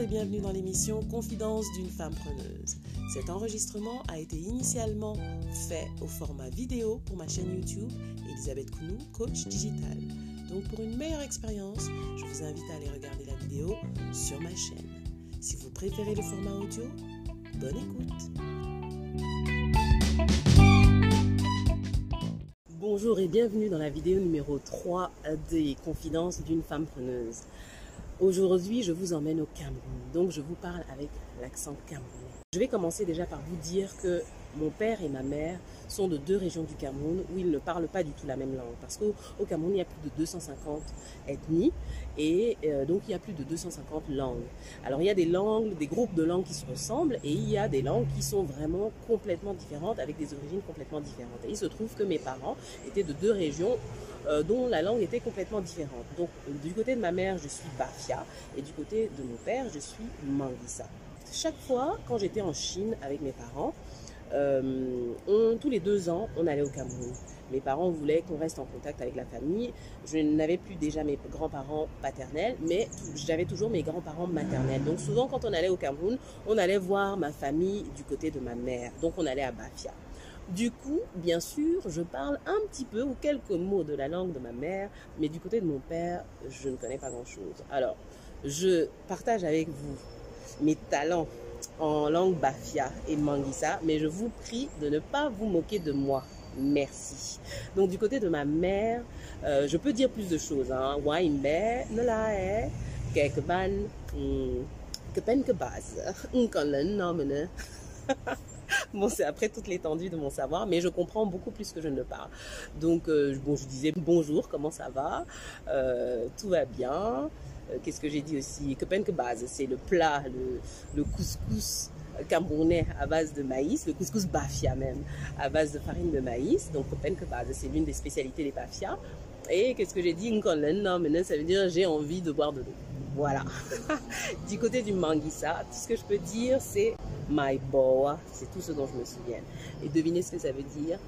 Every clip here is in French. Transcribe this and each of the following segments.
et bienvenue dans l'émission Confidence d'une femme preneuse. Cet enregistrement a été initialement fait au format vidéo pour ma chaîne YouTube Elisabeth Kounou, coach digital. Donc pour une meilleure expérience, je vous invite à aller regarder la vidéo sur ma chaîne. Si vous préférez le format audio, bonne écoute. Bonjour et bienvenue dans la vidéo numéro 3 des Confidences d'une femme preneuse. Aujourd'hui, je vous emmène au Cameroun. Donc, je vous parle avec l'accent camerounais. Je vais commencer déjà par vous dire que mon père et ma mère sont de deux régions du Cameroun où ils ne parlent pas du tout la même langue. Parce qu'au Cameroun, il y a plus de 250 ethnies et euh, donc il y a plus de 250 langues. Alors il y a des langues, des groupes de langues qui se ressemblent et il y a des langues qui sont vraiment complètement différentes avec des origines complètement différentes. Et il se trouve que mes parents étaient de deux régions euh, dont la langue était complètement différente. Donc du côté de ma mère, je suis Bafia et du côté de mon père, je suis Mangissa. Chaque fois, quand j'étais en Chine avec mes parents, euh, on, tous les deux ans, on allait au Cameroun. Mes parents voulaient qu'on reste en contact avec la famille. Je n'avais plus déjà mes grands-parents paternels, mais j'avais toujours mes grands-parents maternels. Donc souvent, quand on allait au Cameroun, on allait voir ma famille du côté de ma mère. Donc on allait à Bafia. Du coup, bien sûr, je parle un petit peu ou quelques mots de la langue de ma mère, mais du côté de mon père, je ne connais pas grand-chose. Alors, je partage avec vous mes talents en langue bafia et mangissa, mais je vous prie de ne pas vous moquer de moi. Merci. Donc du côté de ma mère, euh, je peux dire plus de choses. Bon, c'est après toute l'étendue de mon savoir, mais je comprends beaucoup plus que je ne le parle. Donc, euh, bon, je disais bonjour, comment ça va? Euh, Tout va bien. Euh, Qu'est-ce que j'ai dit aussi? Kepen base, c'est le plat, le, couscous camerounais à base de maïs, le couscous bafia même, à base de farine de maïs. Donc, Kepen base, c'est l'une des spécialités des bafia. Et qu'est-ce que j'ai dit? Non, maintenant ça veut dire j'ai envie de boire de l'eau. Voilà. du côté du Manguissa, tout ce que je peux dire, c'est my boa. C'est tout ce dont je me souviens. Et devinez ce que ça veut dire?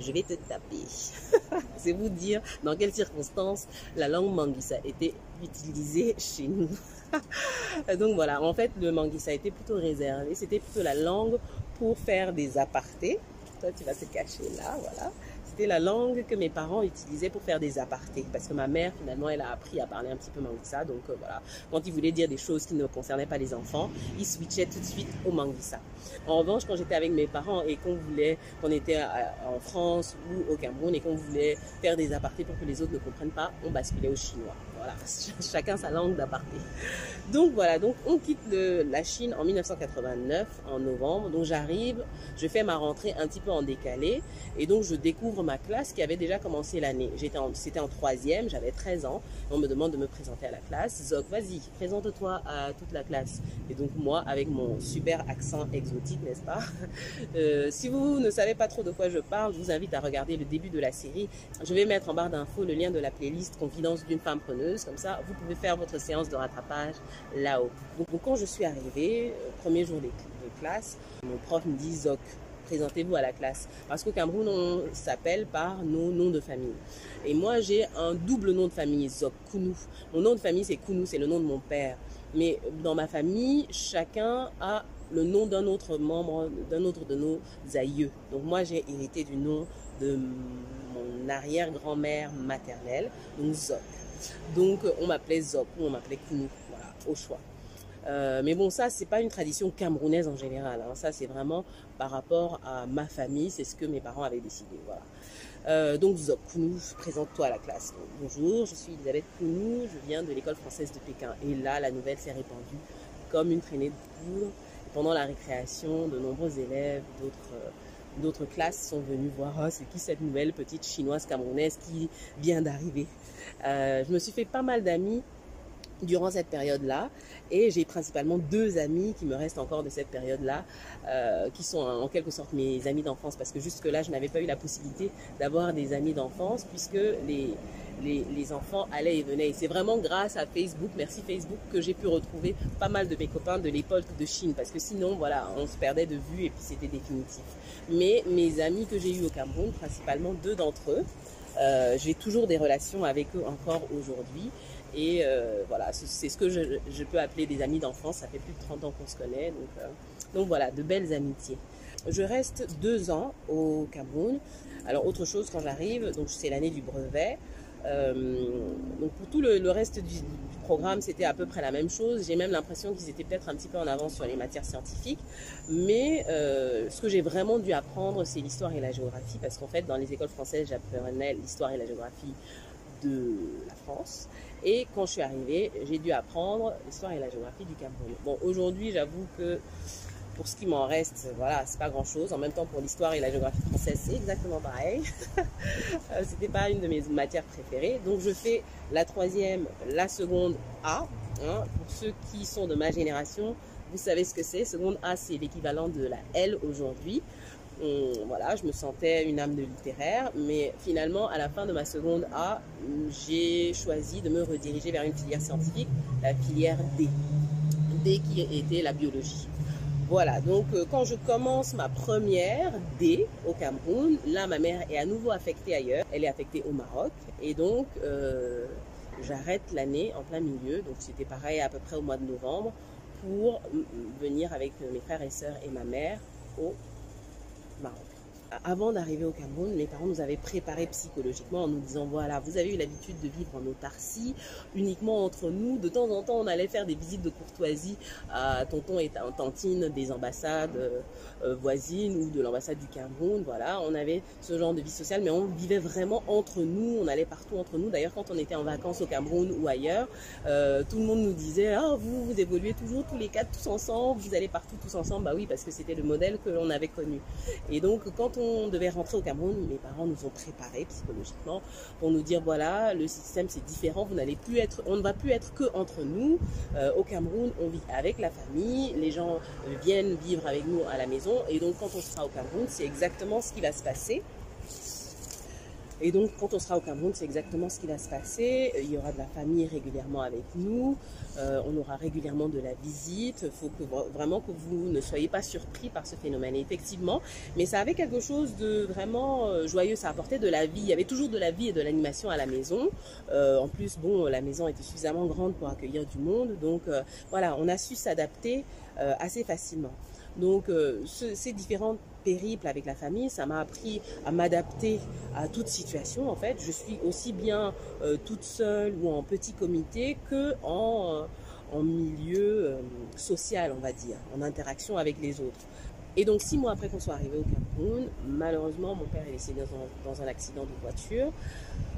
Je vais te taper. c'est vous dire dans quelles circonstances la langue Manguissa était utilisée chez nous. Donc voilà, en fait, le Manguissa était plutôt réservé. C'était plutôt la langue pour faire des apartés. Toi, tu vas te cacher là, voilà c'était la langue que mes parents utilisaient pour faire des apartés. Parce que ma mère, finalement, elle a appris à parler un petit peu manguissa. Donc euh, voilà, quand ils voulaient dire des choses qui ne concernaient pas les enfants, ils switchaient tout de suite au manguissa. En revanche, quand j'étais avec mes parents et qu'on voulait, qu'on était en France ou au Cameroun et qu'on voulait faire des apartés pour que les autres ne comprennent pas, on basculait au chinois. Voilà, chacun sa langue d'aparté. Donc voilà, donc on quitte la Chine en 1989, en novembre. Donc j'arrive, je fais ma rentrée un petit peu en décalé et donc je découvre ma classe qui avait déjà commencé l'année. C'était en troisième, j'avais 13 ans. On me demande de me présenter à la classe. Zoc, vas-y, présente-toi à toute la classe. Et donc moi, avec mon super accent exotique, n'est-ce pas euh, Si vous ne savez pas trop de quoi je parle, je vous invite à regarder le début de la série. Je vais mettre en barre d'infos le lien de la playlist Confidence d'une femme preneuse. Comme ça, vous pouvez faire votre séance de rattrapage là-haut. Donc, quand je suis arrivée, premier jour de classe, mon prof me dit Zoc, présentez-vous à la classe. Parce qu'au Cameroun, on s'appelle par nos noms de famille. Et moi, j'ai un double nom de famille, Zok Kounou. Mon nom de famille, c'est Kounou, c'est le nom de mon père. Mais dans ma famille, chacun a le nom d'un autre membre, d'un autre de nos aïeux. Donc moi, j'ai hérité du nom de mon arrière-grand-mère maternelle, Zok. Donc on m'appelait Zok ou on m'appelait Kounou, voilà, au choix. Euh, mais bon, ça, c'est pas une tradition camerounaise en général. Hein. Ça, c'est vraiment par rapport à ma famille. C'est ce que mes parents avaient décidé. Voilà. Euh, donc, Zok Kounou, présente-toi à la classe. Bonjour, je suis Elisabeth Kounou. Je viens de l'école française de Pékin. Et là, la nouvelle s'est répandue comme une traînée de poudre. Pendant la récréation, de nombreux élèves d'autres euh, d'autres classes sont venus voir oh, c'est qui cette nouvelle petite chinoise camerounaise qui vient d'arriver? Euh, je me suis fait pas mal d'amis durant cette période-là. Et j'ai principalement deux amis qui me restent encore de cette période-là, euh, qui sont en quelque sorte mes amis d'enfance, parce que jusque-là, je n'avais pas eu la possibilité d'avoir des amis d'enfance, puisque les, les, enfants allaient et venaient. C'est vraiment grâce à Facebook, merci Facebook, que j'ai pu retrouver pas mal de mes copains de l'époque de Chine, parce que sinon, voilà, on se perdait de vue et puis c'était définitif. Mais mes amis que j'ai eus au Cameroun, principalement deux d'entre eux, Euh, j'ai toujours des relations avec eux encore aujourd'hui. Et euh, voilà, c'est ce que je, je, peux appeler des amis d'enfance. Ça fait plus de 30 ans qu'on se connaît. Donc, euh, donc voilà, de belles amitiés. Je reste deux ans au Cameroun. Alors autre chose quand j'arrive, donc c'est l'année du brevet. Euh, donc pour tout le, le reste du, du programme, c'était à peu près la même chose. J'ai même l'impression qu'ils étaient peut-être un petit peu en avance sur les matières scientifiques. Mais euh, ce que j'ai vraiment dû apprendre, c'est l'histoire et la géographie, parce qu'en fait, dans les écoles françaises, j'apprenais l'histoire et la géographie de la France. Et quand je suis arrivée, j'ai dû apprendre l'histoire et la géographie du Cameroun. Bon, aujourd'hui, j'avoue que pour ce qui m'en reste, voilà, c'est pas grand chose. En même temps, pour l'histoire et la géographie française, c'est exactement pareil. Euh, c'était pas une de mes matières préférées. Donc, je fais la troisième, la seconde A. Hein. Pour ceux qui sont de ma génération, vous savez ce que c'est. Seconde A, c'est l'équivalent de la L aujourd'hui. Voilà, je me sentais une âme de littéraire, mais finalement, à la fin de ma seconde A, j'ai choisi de me rediriger vers une filière scientifique, la filière D. D qui était la biologie. Voilà, donc euh, quand je commence ma première D au Cameroun, là ma mère est à nouveau affectée ailleurs, elle est affectée au Maroc. Et donc euh, j'arrête l'année en plein milieu, donc c'était pareil à peu près au mois de novembre pour venir avec mes frères et sœurs et ma mère au Maroc avant d'arriver au Cameroun, les parents nous avaient préparé psychologiquement en nous disant voilà, vous avez eu l'habitude de vivre en autarcie, uniquement entre nous. De temps en temps, on allait faire des visites de courtoisie à tonton et tantine des ambassades euh, voisines ou de l'ambassade du Cameroun. Voilà, on avait ce genre de vie sociale, mais on vivait vraiment entre nous. On allait partout entre nous. D'ailleurs, quand on était en vacances au Cameroun ou ailleurs, euh, tout le monde nous disait ah vous vous évoluez toujours tous les quatre tous ensemble, vous allez partout tous ensemble. Bah oui, parce que c'était le modèle que l'on avait connu. Et donc quand devait rentrer au Cameroun, mes parents nous ont préparés psychologiquement pour nous dire voilà, le système c'est différent, vous n'allez plus être, on ne va plus être que entre nous. Euh, au Cameroun, on vit avec la famille, les gens viennent vivre avec nous à la maison, et donc quand on sera au Cameroun, c'est exactement ce qui va se passer. Et donc, quand on sera au Cameroun, c'est exactement ce qui va se passer. Il y aura de la famille régulièrement avec nous. Euh, on aura régulièrement de la visite. Il faut que, vraiment que vous ne soyez pas surpris par ce phénomène. Et effectivement, mais ça avait quelque chose de vraiment euh, joyeux. Ça apportait de la vie. Il y avait toujours de la vie et de l'animation à la maison. Euh, en plus, bon, la maison était suffisamment grande pour accueillir du monde. Donc, euh, voilà, on a su s'adapter euh, assez facilement. Donc, euh, ce, ces différentes périple avec la famille, ça m'a appris à m'adapter à toute situation. En fait, je suis aussi bien euh, toute seule ou en petit comité que en, euh, en milieu euh, social, on va dire, en interaction avec les autres. Et donc, six mois après qu'on soit arrivé au Cameroun, malheureusement, mon père est décédé dans un, dans un accident de voiture.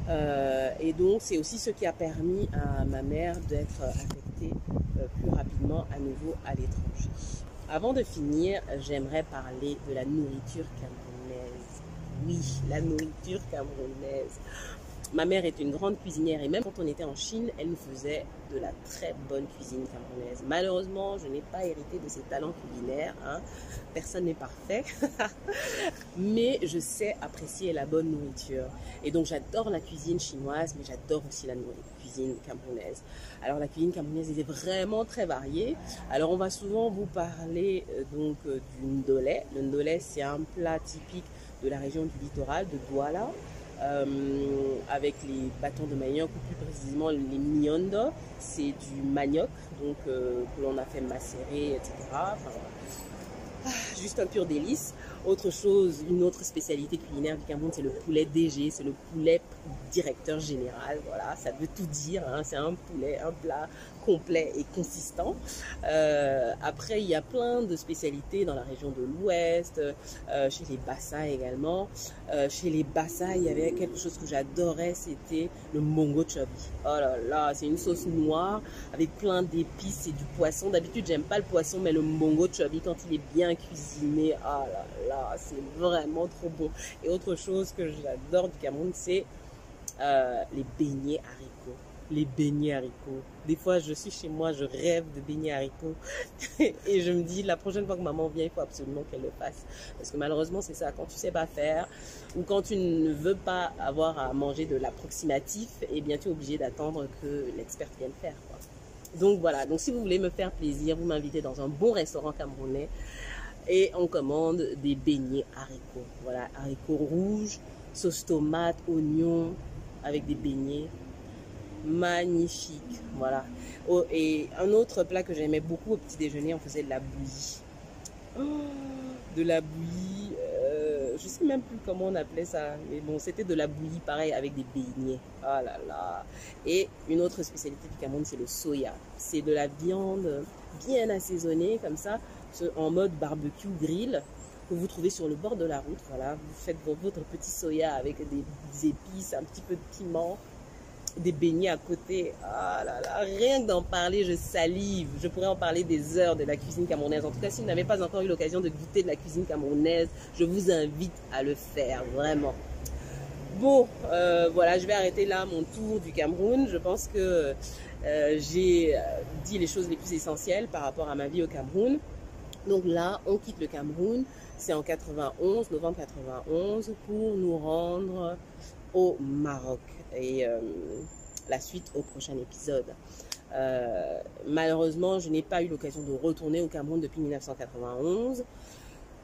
Euh, et donc, c'est aussi ce qui a permis à ma mère d'être affectée euh, plus rapidement à nouveau à l'étranger. Avant de finir, j'aimerais parler de la nourriture camerounaise. Oui, la nourriture camerounaise. Ma mère est une grande cuisinière et même quand on était en Chine, elle nous faisait de la très bonne cuisine camerounaise. Malheureusement, je n'ai pas hérité de ses talents culinaires. Hein. Personne n'est parfait. mais je sais apprécier la bonne nourriture. Et donc j'adore la cuisine chinoise, mais j'adore aussi la cuisine camerounaise. Alors la cuisine camerounaise est vraiment très variée. Alors on va souvent vous parler euh, donc euh, du ndolé. Le ndolé c'est un plat typique de la région du littoral de Douala. Euh, avec les bâtons de manioc ou plus précisément les miondo, c'est du manioc donc euh, que l'on a fait macérer, etc. Enfin, ah, juste un pur délice. Autre chose, une autre spécialité culinaire du Cameroun, c'est le poulet DG, c'est le poulet directeur général. Voilà, ça veut tout dire. Hein. C'est un poulet, un plat complet et consistant. Euh, après, il y a plein de spécialités dans la région de l'Ouest, euh, chez les Bassa également. Euh, chez les Bassa, il y avait quelque chose que j'adorais, c'était le mongo chobi. Oh là là, c'est une sauce noire avec plein d'épices et du poisson. D'habitude, j'aime pas le poisson, mais le mongo chobi, quand il est bien cuisiné, oh là là, c'est vraiment trop bon. Et autre chose que j'adore du Cameroun, c'est euh, les beignets haricots. Les beignets haricots. Des fois, je suis chez moi, je rêve de beignets haricots. et je me dis, la prochaine fois que maman vient, il faut absolument qu'elle le fasse. Parce que malheureusement, c'est ça. Quand tu sais pas faire, ou quand tu ne veux pas avoir à manger de l'approximatif, eh bien, tu es obligé d'attendre que l'expert vienne faire. Donc voilà. Donc si vous voulez me faire plaisir, vous m'invitez dans un bon restaurant camerounais et on commande des beignets haricots. Voilà, haricots rouges, sauce tomate, oignon, avec des beignets. Magnifique, voilà. Oh, et un autre plat que j'aimais beaucoup au petit déjeuner, on faisait de la bouillie. De la bouillie, même plus comment on appelait ça, mais bon, c'était de la bouillie pareil avec des beignets. Ah là là. Et une autre spécialité du Cameroun, c'est le soya. C'est de la viande bien assaisonnée comme ça, en mode barbecue grill que vous trouvez sur le bord de la route. Voilà, vous faites votre petit soya avec des épices, un petit peu de piment des beignets à côté. Ah rien que d'en parler, je salive. Je pourrais en parler des heures de la cuisine camerounaise. En tout cas, si vous n'avez pas encore eu l'occasion de goûter de la cuisine camerounaise, je vous invite à le faire, vraiment. Bon, euh, voilà, je vais arrêter là mon tour du Cameroun. Je pense que euh, j'ai euh, dit les choses les plus essentielles par rapport à ma vie au Cameroun. Donc là, on quitte le Cameroun. C'est en 91, novembre 91, pour nous rendre au Maroc et euh, la suite au prochain épisode. Euh, malheureusement, je n'ai pas eu l'occasion de retourner au Cameroun depuis 1991,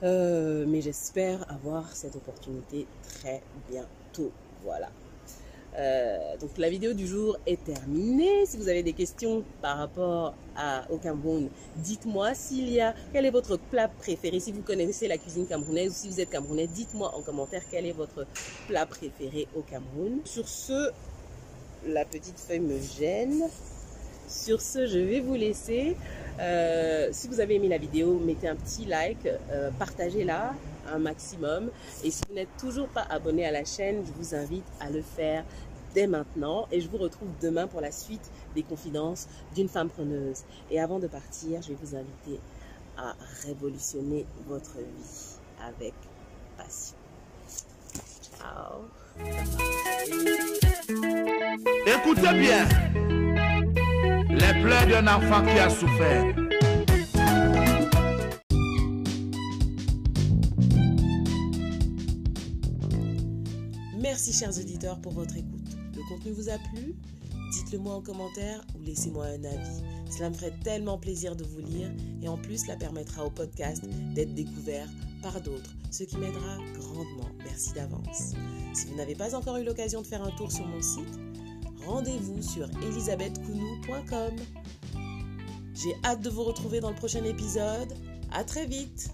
euh, mais j'espère avoir cette opportunité très bientôt. Voilà. Euh, donc la vidéo du jour est terminée. Si vous avez des questions par rapport au Cameroun, dites-moi s'il y a quel est votre plat préféré. Si vous connaissez la cuisine camerounaise ou si vous êtes camerounais, dites-moi en commentaire quel est votre plat préféré au Cameroun. Sur ce, la petite feuille me gêne. Sur ce, je vais vous laisser. Euh, si vous avez aimé la vidéo, mettez un petit like, euh, partagez-la un maximum. Et si vous n'êtes toujours pas abonné à la chaîne, je vous invite à le faire dès maintenant. Et je vous retrouve demain pour la suite des confidences d'une femme preneuse. Et avant de partir, je vais vous inviter à révolutionner votre vie avec passion. Ciao. Écoutez bien les pleurs d'un enfant qui a souffert. Merci chers auditeurs pour votre écoute. Le contenu vous a plu? Dites-le moi en commentaire ou laissez-moi un avis. Cela me ferait tellement plaisir de vous lire et en plus cela permettra au podcast d'être découvert par d'autres, ce qui m'aidera grandement. Merci d'avance. Si vous n'avez pas encore eu l'occasion de faire un tour sur mon site, rendez-vous sur elisabethkounou.com. J'ai hâte de vous retrouver dans le prochain épisode. À très vite